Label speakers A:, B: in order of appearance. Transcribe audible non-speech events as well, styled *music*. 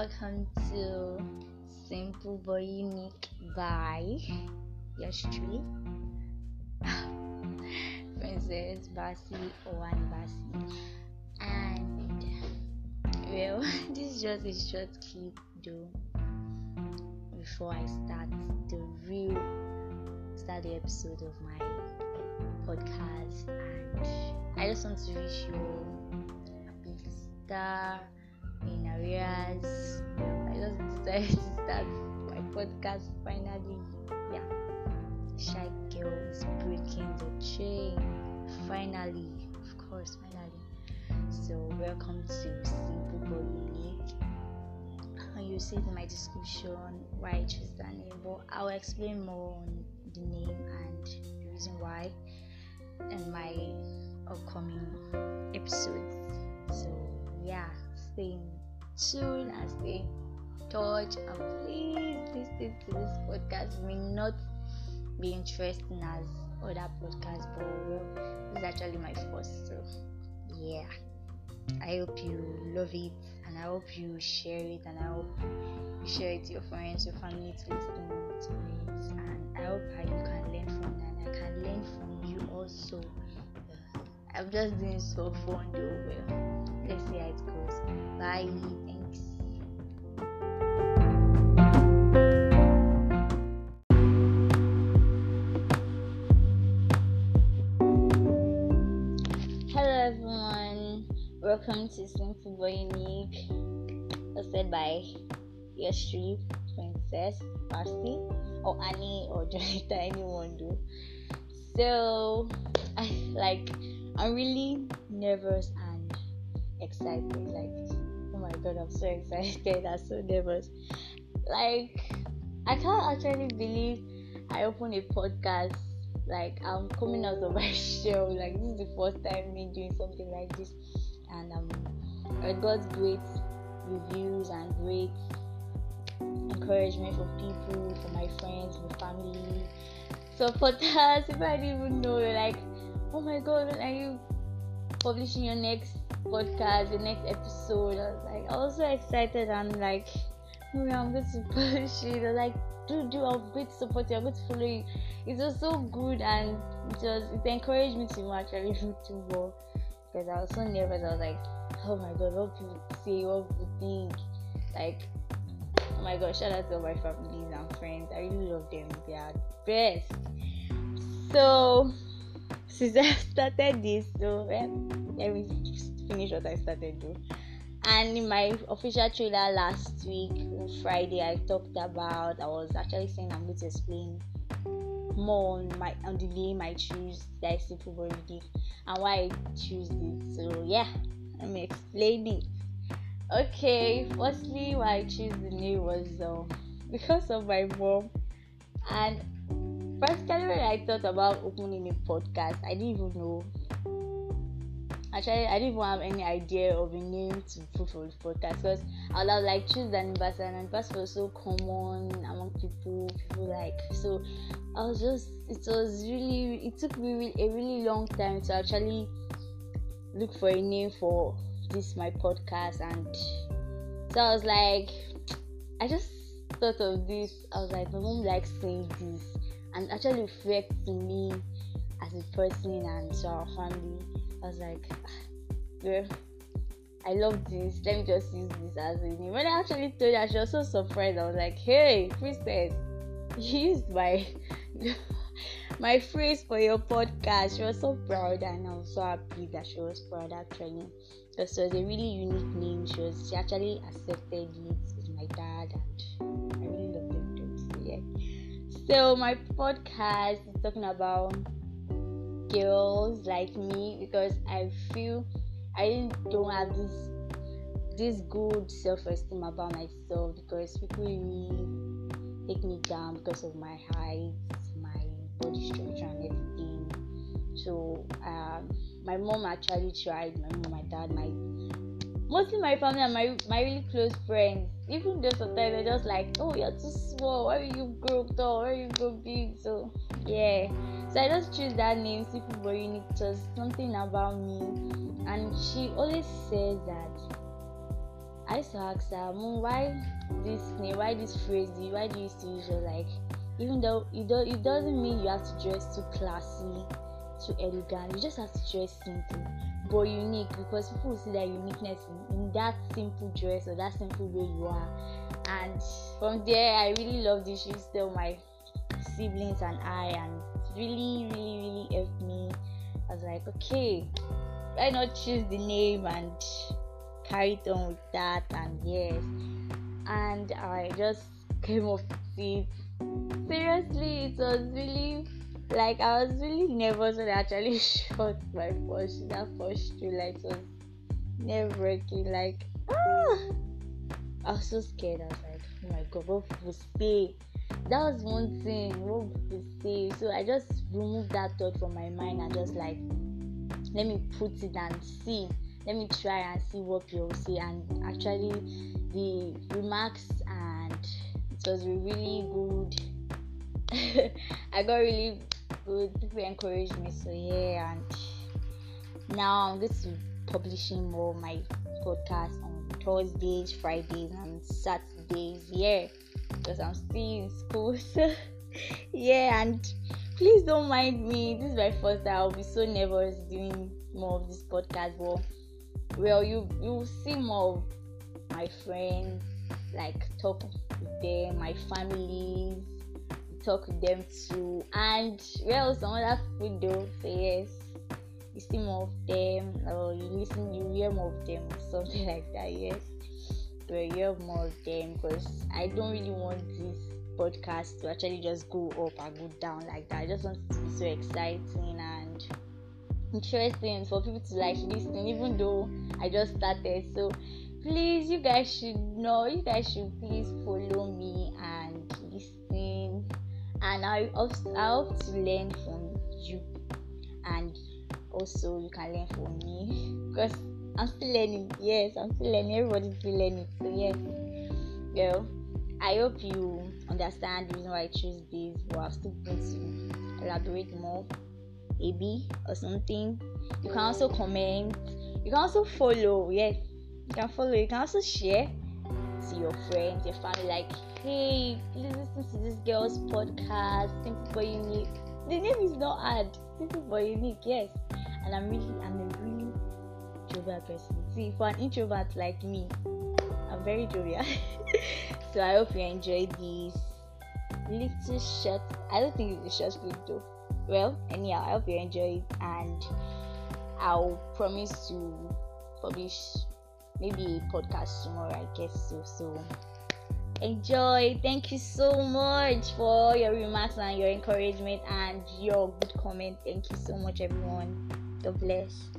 A: welcome to Simple But Unique by yours *laughs* truly, Princess Basi Owan Basi. And well, *laughs* this is just a short clip though before I start the real start the episode of my podcast. And I just want to wish you a big star in areas. I just decided to start my podcast finally. Yeah. Shy girl is breaking the chain. Finally. Of course, finally. So welcome to Simple But Unique. You see in my description why I chose that name, but I'll explain more on the name and the reason why in my upcoming episodes. So yeah stay tuned as they touch and please listen to this podcast. May not be interesting as other podcasts but well this is actually my first so yeah. I hope you love it and i hope you share it and i hope you share it to your friends your family to listen to it. And i hope you can learn from that and i can learn from you also. I'm just doing so fun though well let's see how it goes bye. Thanks. Hello everyone. Welcome to simple but unique hosted by your street princess Marcy or Annie or Jonathan *laughs* anyone do. So I like I'm really nervous and excited. Like, my god, I'm so excited. *laughs* I'm so nervous. Like, I can't actually believe I opened a podcast. Like, I'm coming out of *laughs* my shell. Like, this is the first time me doing something like this, and um, I got great reviews and great encouragement from people, from my friends, my family, supporters. If I didn't even know, like, oh my god, are you publishing your next podcast, the next episode? I was like, I was so excited and like, yeah, I'm going to publish it. Like, do do, I'm going to support you, I'm going to follow you. It was so good and was it encouraged me to actually do well because I was so nervous. I was like, oh my god, what people say, what people think, like. Oh my god, shout out to all my families and friends. I really love them. They are best. So *laughs* since I started this, so well, let me finish what I started though. And in my official trailer last week, on Friday, I talked about. I was actually saying I'm going to explain more on my on the name I choose that is simple but unique and why I choose it. So yeah, let me explain it. Okay, firstly, why I choose the name was um, because of my mom and practically when I thought about opening a podcast, I didn't even know. Actually, I didn't even have any idea of a name to put for the podcast because I would have like choose an ambassador and ambassador was so common among people. People like so. I was just. It was really. It took me a really long time to actually look for a name for this my podcast and so I was like, I just thought of this. I was like, my mom likes saying this and actually reflects me as a person and to our family. I was like, *sighs* well, I love this. Let me just use this as a name. When I actually told her, she was so surprised. I was like, hey, princess, *laughs* you used my *laughs* my phrase for your podcast. She was so proud and I was so happy that she was proud actually. Because it was a really unique name. She was she actually accepted it with my dad and I really love them too. So yeah. So my podcast is talking about girls like me because I feel I don't have this this good self-esteem about myself because people really take me down because of my height, my body structure and everything. So um, my mom actually tried, my mom, my dad, my mostly my family and my my really close friends. Even though sometimes they're just like, Oh, you're too small, why will you grow tall, why will you grow big? So yeah. So I just choose that name, Simple But Unique, just something about me. And she always says that I used to ask her, Mom, why this name, why this phrase, why do you still use your like? Even though it, do, it doesn't mean you have to dress too classy, too elegant. You just have to dress simple but unique because people see that uniqueness in, in that simple dress or that simple way you are. And from there, I really love this. She's still my siblings and I, and really, really, really helped me. I was like, okay, why not choose the name and carry it on with that? And yes, and I just *laughs* came with it. Seriously, it was really like I was really nervous when I actually shot my first that first two like was nerve wracking like ah I was so scared I was like oh my god what will say that was one thing people say so I just removed that thought from my mind and just like let me put it and see let me try and see what people say and actually the remarks and it was really good *laughs* I got really good. People encouraged me, so yeah. And now I'm going to be publishing more my podcast on Thursdays, Fridays, and Saturdays. Yeah, because I'm still in school. So *laughs* yeah, and please don't mind me. This is my first time. I'll be so nervous doing more of this podcast. But well, you you see more of my friends, like talk with them, my families talk with them too. And well, some other people do. So yes, you see more of them, or you listen, you hear more of them, or something *laughs* like that. Yes, but you hear more of them because I don't really want this podcast to actually just go up and go down like that. I just want it to be so exciting and interesting for people to like listen, even though I just started. So please, you guys should know, you guys should please follow me and listen and I also I hope to learn from you and also you can learn from me because I'm still learning. Yes, I'm still learning. Everybody's still learning. So yes, well, I hope you understand the reason why I choose this. But I'm still going to elaborate more, maybe or something. You can also comment. You can also follow. Yes, you can follow. You can also share to your friends, your family. Like hey, please listen to this girl's podcast, Simple but Unique. The name is not hard, Simple but Unique, yes. And I'm really, I'm jovial person. See, for an introvert like me, I'm very jovial. *laughs* so I hope you enjoyed this little short. I don't think it's a short clip though. Well, anyhow, I hope you enjoyed, and I'll promise to publish maybe a podcast tomorrow. I guess so. So enjoy. Thank you so much for your remarks and your encouragement and your good comment. Thank you so much, everyone. God bless.